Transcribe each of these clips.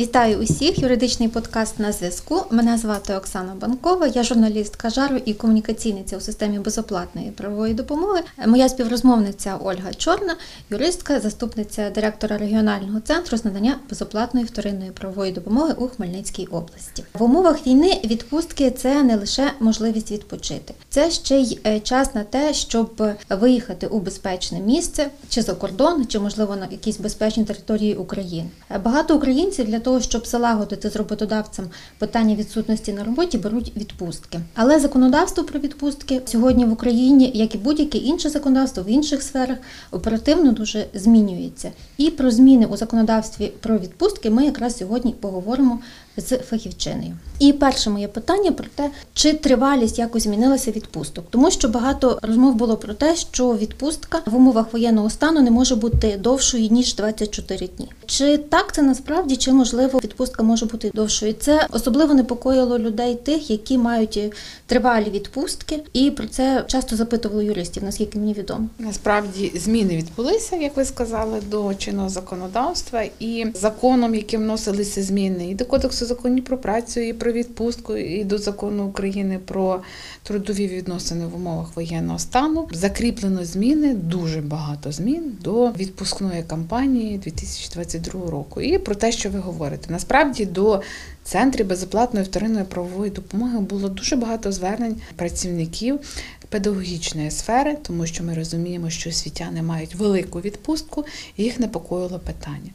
Вітаю усіх! Юридичний подкаст на зв'язку. Мене звати Оксана Банкова, я журналістка жару і комунікаційниця у системі безоплатної правової допомоги. Моя співрозмовниця Ольга Чорна, юристка, заступниця директора регіонального центру з надання безоплатної вторинної правової допомоги у Хмельницькій області. В умовах війни відпустки це не лише можливість відпочити, це ще й е, час на те, щоб виїхати у безпечне місце чи за кордон, чи можливо на якісь безпечні території України. Багато українців для того, щоб залагодити з роботодавцем питання відсутності на роботі, беруть відпустки. Але законодавство про відпустки сьогодні в Україні, як і будь-яке інше законодавство в інших сферах, оперативно дуже змінюється. І про зміни у законодавстві про відпустки ми якраз сьогодні поговоримо з фахівчиною. І перше моє питання про те, чи тривалість якось змінилася відпусток, тому що багато розмов було про те, що відпустка в умовах воєнного стану не може бути довшою ніж 24 дні. Чи так це насправді, чи можливо відпустка може бути довшою? Це особливо непокоїло людей тих, які мають тривалі відпустки, і про це часто запитували юристів, наскільки мені відомо. Насправді зміни відбулися, як ви сказали, до чинного законодавства і законом, яким вносилися зміни, і до кодексу законів про працю, і про відпустку, і до закону України про трудові відносини в умовах воєнного стану. Закріплено зміни, дуже багато змін до відпускної кампанії 2022 року. І про те, що ви говорите, насправді до центрів безоплатної вторинної правової допомоги було дуже багато звернень працівників педагогічної сфери, тому що ми розуміємо, що освітяни мають велику відпустку, і їх непокоїло питання.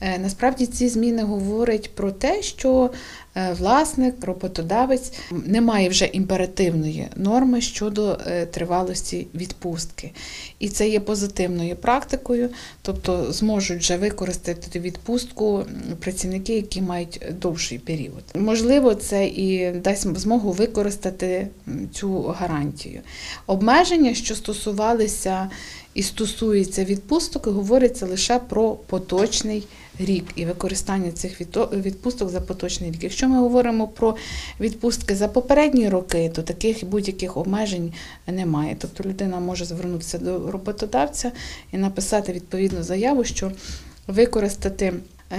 Насправді ці зміни говорять про те, що власник, роботодавець не має вже імперативної норми щодо тривалості відпустки. І це є позитивною практикою, тобто зможуть вже використати відпустку працівники, які мають довший період. Можливо, це і дасть змогу використати цю гарантію. Обмеження, що стосувалися і стосується відпусток, говориться лише про поточний рік і використання цих відпусток за поточний рік. Якщо ми говоримо про відпустки за попередні роки, то таких будь-яких обмежень немає. Тобто людина може звернутися до роботодавця і написати відповідну заяву, що використати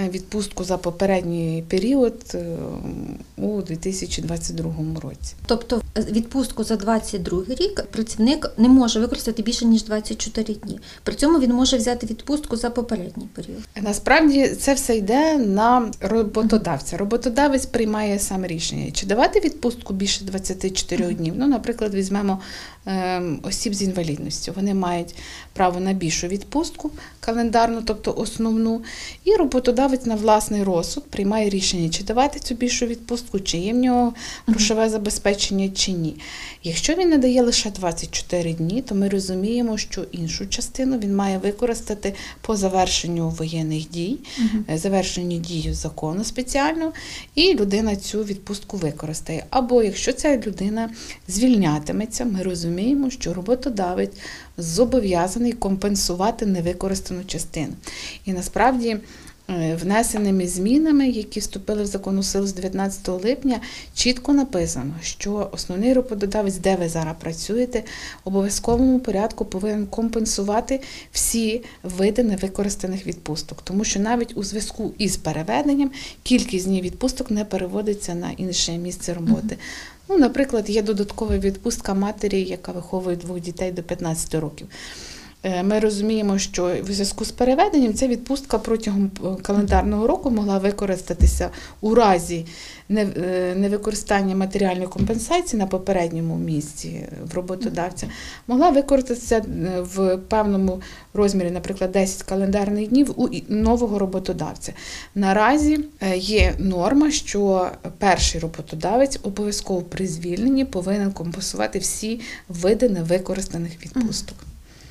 відпустку за попередній період у 2022 році. Тобто відпустку за 2022 рік працівник не може використати більше ніж 24 дні. При цьому він може взяти відпустку за попередній період. Насправді це все йде на роботодавця. Роботодавець приймає сам рішення, чи давати відпустку більше 24 днів. Ну, наприклад, візьмемо осіб з інвалідністю. Вони мають право на більшу відпустку календарну, тобто основну, і роботодавець на власний розсуд приймає рішення, чи давати цю більшу відпустку, чи є в нього грошове забезпечення, чи ні. Якщо він надає лише 24 дні, то ми розуміємо, що іншу частину він має використати по завершенню воєнних дій, угу. завершенню дії закону спеціально, і людина цю відпустку використає. Або якщо ця людина звільнятиметься, ми розуміємо, що роботодавець зобов'язаний компенсувати невикористану частину. І насправді. Внесеними змінами, які вступили в закону сил з 19 липня, чітко написано, що основний роботодавець, де ви зараз працюєте, в обов'язковому порядку повинен компенсувати всі види невикористаних відпусток, тому що навіть у зв'язку із переведенням кількість днів відпусток не переводиться на інше місце роботи. Ну, Наприклад, є додаткова відпустка матері, яка виховує двох дітей до 15 років. Ми розуміємо, що в зв'язку з переведенням ця відпустка протягом календарного року могла використатися у разі невикористання матеріальної компенсації на попередньому місці в роботодавця, могла використатися в певному розмірі, наприклад, 10 календарних днів у нового роботодавця. Наразі є норма, що перший роботодавець обов'язково при звільненні повинен компенсувати всі види невикористаних відпусток.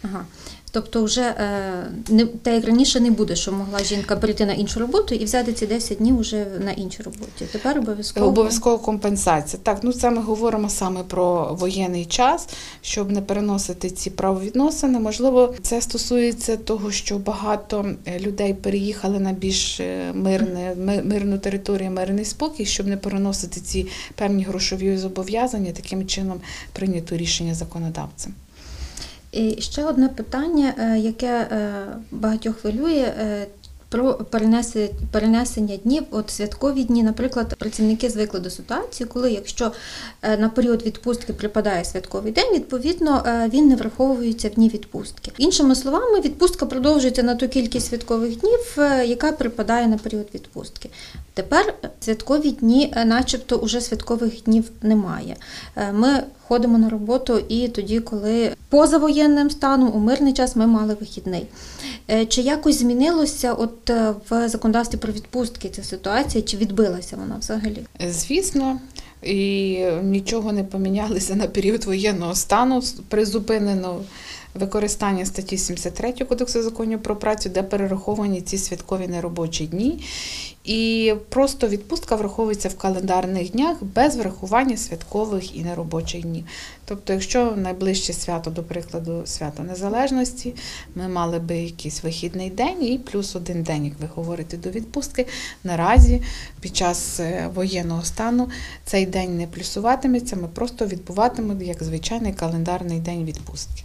Ага. Тобто, вже е, не та як раніше не буде, що могла жінка перейти на іншу роботу і взяти ці 10 днів вже на іншій роботі. Тепер обов'язково обов'язково компенсація. Так, ну це ми говоримо саме про воєнний час, щоб не переносити ці правовідносини. Можливо, це стосується того, що багато е, людей переїхали на більш е, мирне мирну територію, мирний спокій, щоб не переносити ці певні грошові зобов'язання. Таким чином прийнято рішення законодавцем. І ще одне питання, яке багатьох хвилює. про перенесення днів, от святкові дні. Наприклад, працівники звикли до ситуації, коли якщо е, на період відпустки припадає святковий день, відповідно е, він не враховується в дні відпустки. Іншими словами, відпустка продовжується на ту кількість святкових днів, е, яка припадає на період відпустки. Тепер святкові дні, е, начебто, уже святкових днів немає. Е, Ми ходимо на роботу і тоді, коли поза воєнним станом, у мирний час ми мали вихідний. Е, Чи якось змінилося от в законодавстві про відпустки ця ситуація, чи відбилася вона взагалі? Звісно, і нічого не помінялося на період воєнного стану. Призупинено використання статті 73 Кодексу законів про працю, де перераховані ці святкові неробочі дні. І просто відпустка враховується в календарних днях без врахування святкових і неробочих днів. Тобто, якщо найближче свято, до прикладу, свято Незалежності, ми мали би якийсь вихідний день і плюс один день, як ви говорите, до відпустки. Наразі під час е, воєнного стану цей день не плюсуватиметься, ми просто відбуватимемо як звичайний календарний день відпустки.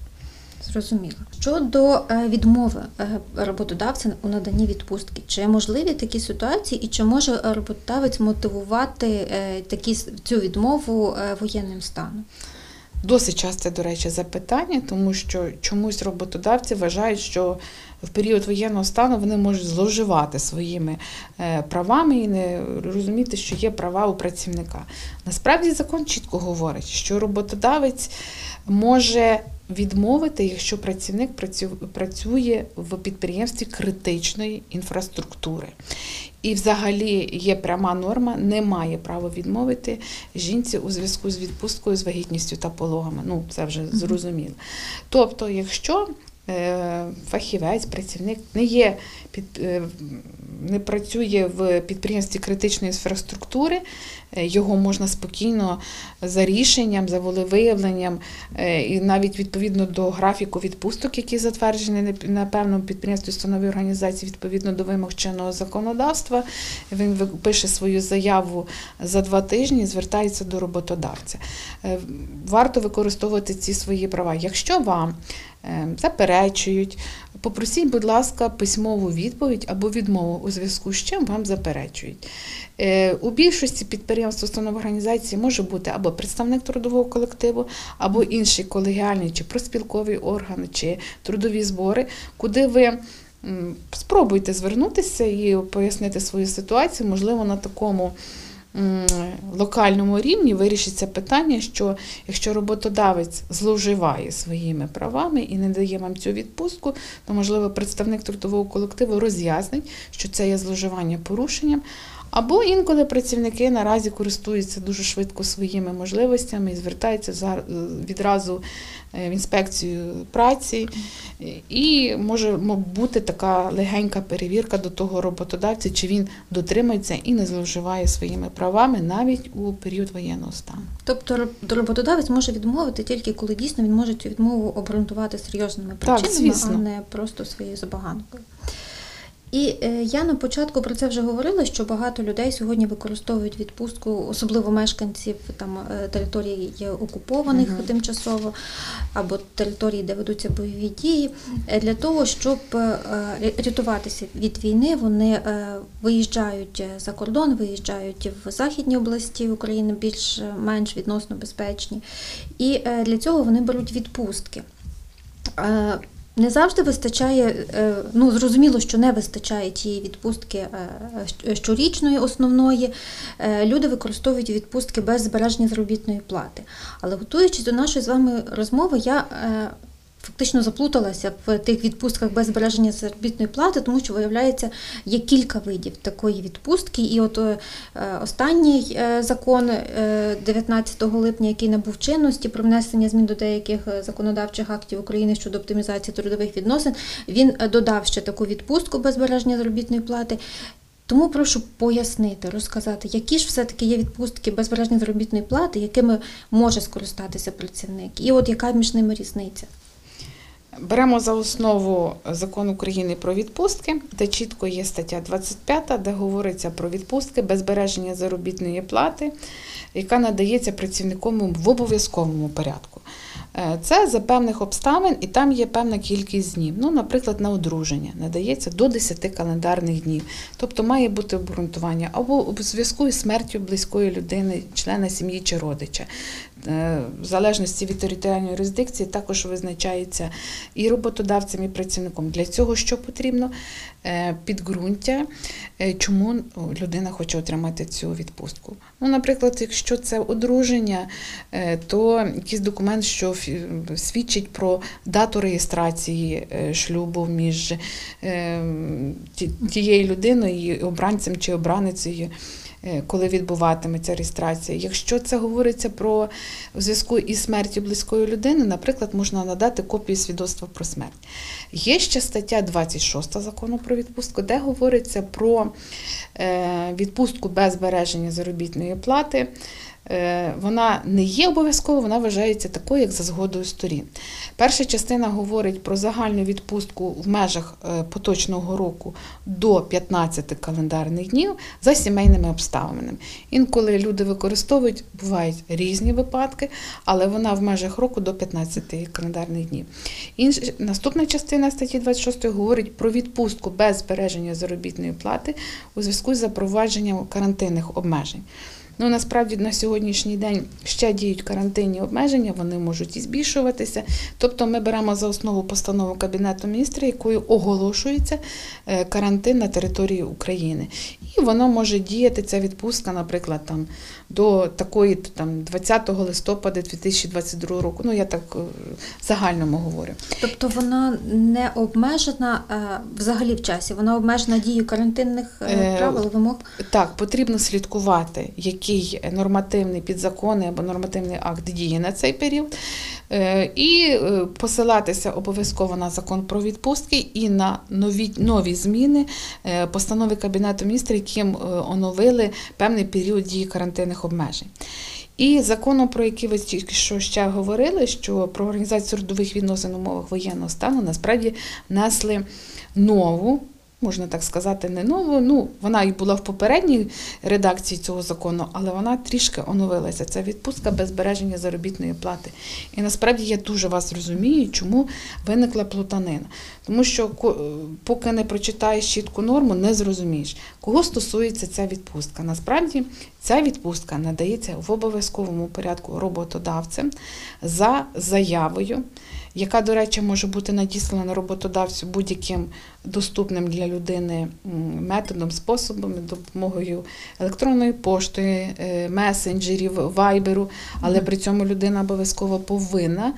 Зрозуміло. Щодо е, відмови е, роботодавця у наданні відпустки, чи можливі такі ситуації, і чи може роботодавець мотивувати е, такі цю відмову воєнним станом? Досить часте, до речі, запитання, тому що чомусь роботодавці вважають, що в період воєнного стану вони можуть зловживати своїми е, правами і не розуміти, що є права у працівника. Насправді закон чітко говорить, що роботодавець може відмовити, якщо працівник працює в підприємстві критичної інфраструктури. І взагалі є пряма норма, не має права відмовити жінці у зв'язку з відпусткою, з вагітністю та пологами. Ну, це вже зрозуміло. Тобто, якщо е, фахівець, працівник не є під, е, не працює в підприємстві критичної інфраструктури, е, його можна спокійно за рішенням, за волевиявленням е, і навіть відповідно до графіку відпусток, який затверджений на- певному підприємстві установі організації відповідно до вимог чинного законодавства. Він пише свою заяву за два тижні, і звертається до роботодавця. Е, Варто використовувати ці свої права. Якщо вам заперечують, попросіть, будь ласка, письмову відповідь або відмову у зв'язку з чим вам заперечують. Е, У більшості підприємств установ організації може бути або представник трудового колективу, або інший колегіальний чи проспілковий орган, чи трудові збори, куди ви спробуйте звернутися і пояснити свою ситуацію, можливо, на такому локальному рівні вирішиться питання, що якщо роботодавець зловживає своїми правами і не дає вам цю відпустку, то можливо представник трудового колективу роз'яснить, що це є зловживання порушенням. Або інколи працівники наразі користуються дуже швидко своїми можливостями і звертаються за- відразу е, в інспекцію праці, і може бути така легенька перевірка до того роботодавця, чи він дотримується і не зловживає своїми правами навіть у період воєнного стану. Тобто роботодавець може відмовити тільки коли дійсно він може цю відмову обґрунтувати серйозними причинами, звісно. а не просто своєю забаганкою. І е, я на початку про це вже говорила, що багато людей сьогодні використовують відпустку, особливо мешканців там е, територій є окупованих Мгм. тимчасово або територій, де ведуться бойові дії, е, для того, щоб е, е, рятуватися від війни, вони е, виїжджають е, за кордон, виїжджають в західні області України, більш-менш відносно безпечні, і е, для цього вони беруть відпустки. Е, Не завжди вистачає, е, ну зрозуміло, що не вистачає тієї відпустки е, щорічної основної. Е, Люди використовують відпустки без збереження заробітної плати. Але готуючись до нашої з вами розмови, я е, фактично заплуталася в тих відпустках без збереження заробітної плати, тому що виявляється, є кілька видів такої відпустки. І от е, останній е, закон е, 19 липня, який набув чинності про внесення змін до деяких е, законодавчих актів України щодо оптимізації трудових відносин, він е, додав ще таку відпустку без збереження заробітної плати. Тому прошу пояснити, розказати, які ж все-таки є відпустки без збереження заробітної плати, якими може скористатися працівник, і от яка між ними різниця. Беремо за основу закон України про відпустки, де чітко є стаття 25, де говориться про відпустки без збереження заробітної плати, яка надається працівником в обов'язковому порядку. Е, Це за певних обставин, і там є певна кількість днів. Ну, наприклад, на одруження надається до 10 календарних днів. Тобто має бути обґрунтування або у зв'язку із смертю близької людини, члена сім'ї чи родича. Е, В залежності від територіальної юрисдикції також визначається і роботодавцем, і працівником. Для цього що потрібно? Е, Підґрунтя, е, чому людина хоче отримати цю відпустку. Ну, наприклад, якщо це одруження, то якийсь документ, що свідчить про дату реєстрації шлюбу між тією людиною, і обранцем чи обраницею. Е, Коли відбуватиметься реєстрація. Якщо це говориться про в зв'язку із смертю близької людини, наприклад, можна надати копію свідоцтва про смерть. Є ще стаття 26 закону про відпустку, де говориться про е, відпустку без збереження заробітної плати. Е, Вона не є обов'язково, вона вважається такою, як за згодою сторін. Перша частина говорить про загальну відпустку в межах е, поточного року до 15 календарних днів за сімейними обставинами. Інколи люди використовують, бувають різні випадки, але вона в межах року до 15 календарних днів. Інш... Наступна частина статті 26 говорить про відпустку без збереження заробітної плати у зв'язку з запровадженням карантинних обмежень. Ну насправді на сьогоднішній день ще діють карантинні обмеження, вони можуть і збільшуватися. Тобто ми беремо за основу постанову Кабінету міністрів, якою оголошується е, карантин на території України. І воно може діяти, ця відпустка, наприклад, там до такої там 20 листопада 2022 року. Ну я так е, загальному говорю. Тобто вона не обмежена е, взагалі в часі, вона обмежена дією карантинних правил, вимог. Так, потрібно слідкувати, який нормативний підзаконний або нормативний акт діє на цей період, Е, і е, посилатися обов'язково на закон про відпустки і на нові, нові зміни е, постанови Кабінету міністрів, яким оновили певний період дії карантинних обмежень. І законом, про який ви тільки що ще говорили, що про організацію трудових відносин умовах воєнного стану насправді внесли нову. Можна так сказати, не нову. Ну, вона і була в попередній редакції цього закону, але вона трішки оновилася. Це відпустка без збереження заробітної плати. І насправді я дуже вас розумію, чому виникла плутанина. Тому що поки не прочитаєш чітку норму, не зрозумієш, кого стосується ця відпустка. Насправді ця відпустка надається в обов'язковому порядку роботодавцем за заявою, яка, до речі, може бути надіслана роботодавцю будь-яким доступним для людини методом, способом, допомогою електронної пошти, е, месенджерів, вайберу, але при цьому людина обов'язково повинна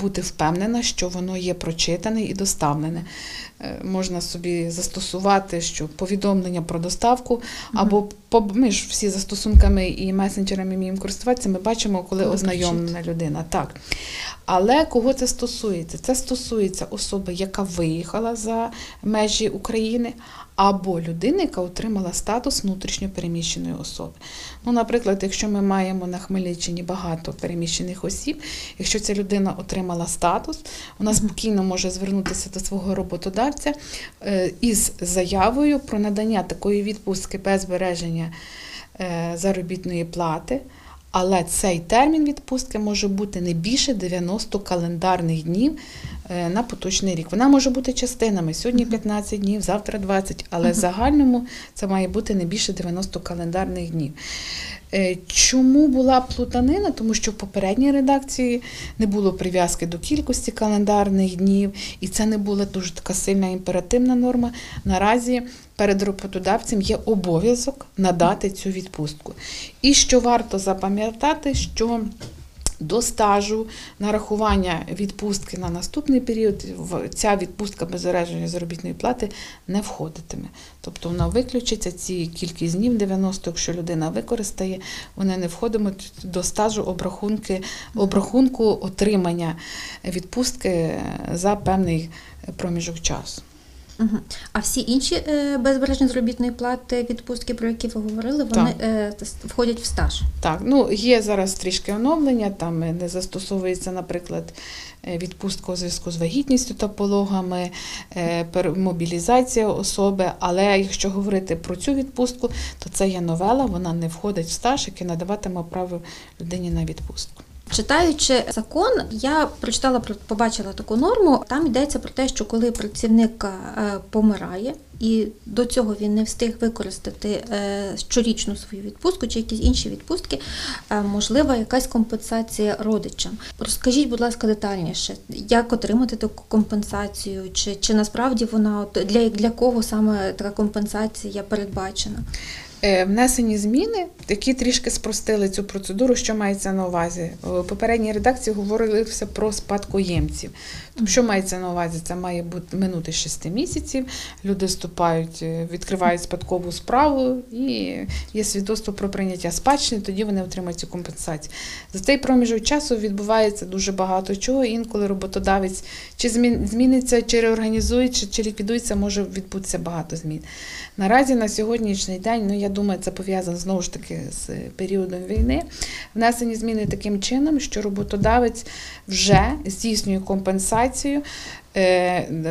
бути впевнена, що воно є прочитане і доставлене. Е, Можна собі застосувати, що повідомлення про доставку, або ми ж всі застосунками і месенджерами вміємо користуватися, ми бачимо, коли Коли ознайомлена людина. Так. Але кого це стосується? Це стосується особи, яка виїхала за межі України, або людини, яка отримала статус внутрішньопереміщеної особи. Ну, наприклад, якщо ми маємо на Хмельниччині багато переміщених осіб, якщо ця людина отримала статус, вона спокійно може звернутися до свого роботодавця е, із заявою про надання такої відпустки без збереження е, заробітної плати. Але цей термін відпустки може бути не більше 90 календарних днів е, на поточний рік. Вона може бути частинами. Сьогодні 15 днів, завтра 20, але в загальному це має бути не більше 90 календарних днів. Е, Чому була плутанина? Тому що в попередній редакції не було прив'язки до кількості календарних днів, і це не була дуже така сильна імперативна норма. Наразі перед роботодавцем є обов'язок надати цю відпустку. І що варто запам'ятати, що до стажу нарахування відпустки на наступний період ця відпустка без зараження заробітної плати не входитиме. Тобто вона виключиться ці кількість днів 90, якщо людина використає, вони не входитимуть до стажу обрахунки, обрахунку отримання відпустки за певний проміжок часу. Угу. А всі інші е, без збереження заробітної плати відпустки, про які ви говорили, вони е, входять в стаж. Так, ну є зараз трішки оновлення, там е, не застосовується, наприклад, е, відпустка у зв'язку з вагітністю та пологами, е, мобілізація особи. Але якщо говорити про цю відпустку, то це є новела, вона не входить в стаж, який надаватиме право людині на відпустку. Читаючи закон, я прочитала про- побачила таку норму. Там йдеться про те, що коли працівник е, помирає. І до цього він не встиг використати е, щорічну свою відпустку чи якісь інші відпустки, е, можлива якась компенсація родичам. Розкажіть, будь ласка, детальніше, як отримати таку компенсацію, чи, чи насправді вона для, для кого саме така компенсація передбачена? Е, Внесені зміни, які трішки спростили цю процедуру, що мається на увазі. У попередній редакції говорилося про спадкоємців. Тобто, що мається на увазі? Це має бути минути 6 місяців. Люди вступають, е, відкривають спадкову справу і є свідоцтво про прийняття спадщини, тоді вони отримають цю компенсацію. За цей проміжок часу відбувається дуже багато чого. Інколи роботодавець чи змін- зміниться, чи реорганізується, чи ліквідується, може відбутися багато змін. Наразі на сьогоднішній день, ну я думаю, це пов'язано знову ж таки з періодом війни. Внесені зміни таким чином, що роботодавець вже здійснює компенсацію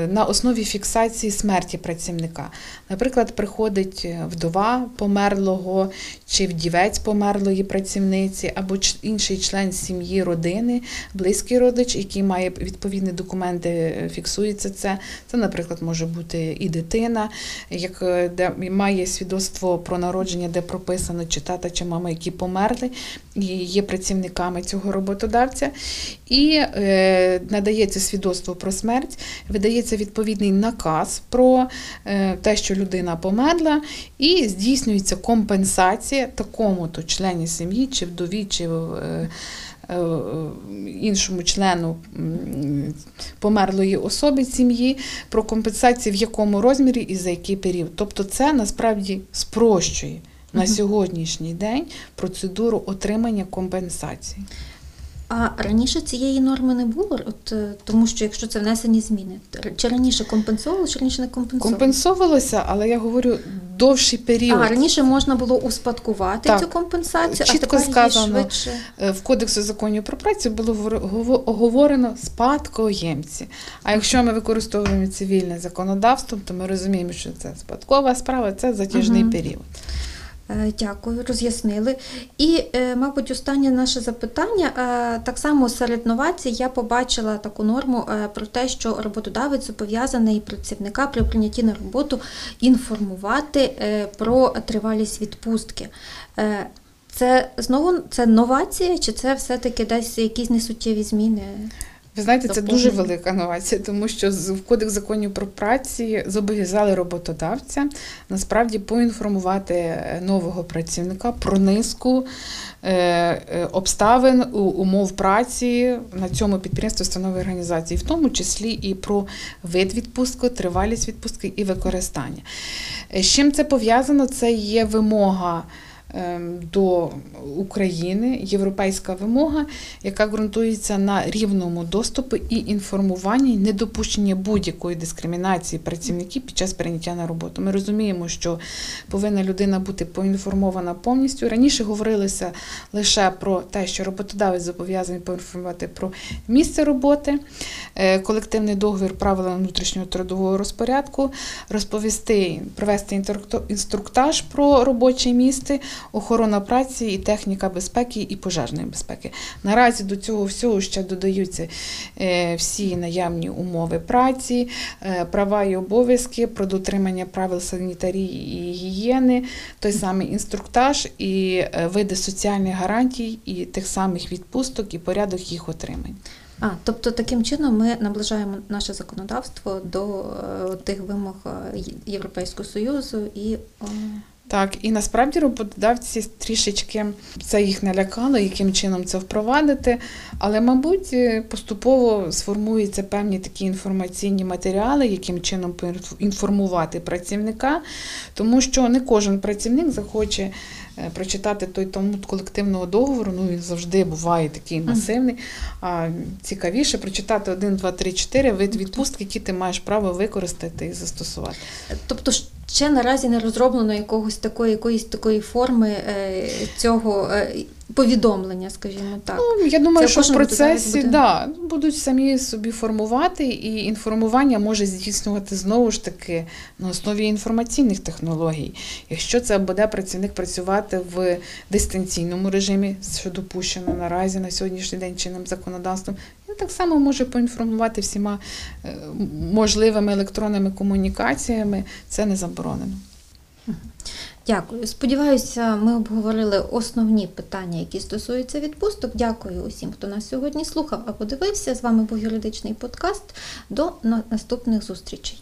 на основі фіксації смерті працівника. Наприклад, приходить вдова померлого чи вдівець померлої працівниці, або інший член сім'ї, родини, близький родич, який має відповідні документи, е, фіксується це. Це, наприклад, може бути і дитина, як е, де має свідоцтво про народження, де прописано чи тата, чи мама, які померли, і є працівниками цього роботодавця. І е, надається свідоцтво про смерть, видається відповідний наказ про е, те, що людина померла, і здійснюється компенсація такому-то члені сім'ї, чи вдові, чи е, е, іншому члену померлої особи сім'ї про компенсацію в якому розмірі і за який період. Тобто це насправді спрощує на сьогоднішній день процедуру отримання компенсації. А раніше цієї норми не було, от е, тому що якщо це внесені зміни, чи раніше компенсовували, чи раніше не компенсовували? Компенсовувалося, але я говорю довший період. А раніше можна було успадкувати Так. цю компенсацію, Чітко а тепер сказано. її швидше. Е, В Кодексу законів про працю було говор- гово- оговорено спадкоємці. А якщо ми використовуємо цивільне законодавство, то ми розуміємо, що це спадкова справа, це затяжний Мгм. період. Е, Дякую, роз'яснили. І, е, мабуть, останнє наше запитання. Е, Так само серед новацій я побачила таку норму про те, що роботодавець зобов'язаний працівника при прийнятті на роботу інформувати про тривалість відпустки. Це знову це новація, чи це все-таки десь якісь несуттєві зміни? Ви знаєте, це дуже велика новація, тому що в Кодекс законів про праці зобов'язали роботодавця насправді поінформувати е, нового працівника про низку е, е, обставин умов праці на цьому підприємстві установи організації, в тому числі і про вид відпустки, тривалість відпустки і використання. З чим це пов'язано? Це є вимога. Ем, До України європейська вимога, яка ґрунтується на рівному доступу і інформуванні, недопущення будь-якої дискримінації працівників під час прийняття на роботу. Ми розуміємо, що повинна людина бути поінформована повністю. Раніше говорилося лише про те, що роботодавець зобов'язаний поінформувати про місце роботи, е, колективний договір, правила внутрішнього трудового розпорядку, розповісти, провести інструктаж про робоче місце, охорона праці і техніка безпеки і пожежної безпеки. Наразі до цього всього ще додаються е, всі наявні умови праці, е, права і обов'язки про дотримання правил санітарії і гігієни, той самий інструктаж і е, види соціальних гарантій, і тих самих відпусток, і порядок їх отримання. А, тобто таким чином ми наближаємо наше законодавство до тих вимог Європейського Союзу і Так, і насправді роботодавці трішечки це їх налякало, яким чином це впровадити. Але, мабуть, е, поступово сформуються певні такі інформаційні матеріали, яким чином інформувати працівника, тому що не кожен працівник захоче е, прочитати той тому колективного договору. Ну він завжди буває такий масивний. А цікавіше прочитати 1, 2, 3, 4 вид відпустки, які ти маєш право використати і застосувати. Тобто ще наразі не розроблено якогось такої, якоїсь такої форми е, цього, е, повідомлення, скажімо так. Ну, я думаю, Це що в процесі буде. да, будуть самі собі формувати, і інформування може здійснювати знову ж таки на основі інформаційних технологій. Якщо це буде працівник працювати в дистанційному режимі, що допущено наразі на сьогоднішній день чинним законодавством, він так само може поінформувати всіма е, можливими електронними комунікаціями. Це не заборонено. Дякую. Сподіваюся, ми обговорили основні питання, які стосуються відпусток. Дякую усім, хто нас сьогодні слухав або дивився. З вами був юридичний подкаст. До наступних зустрічей.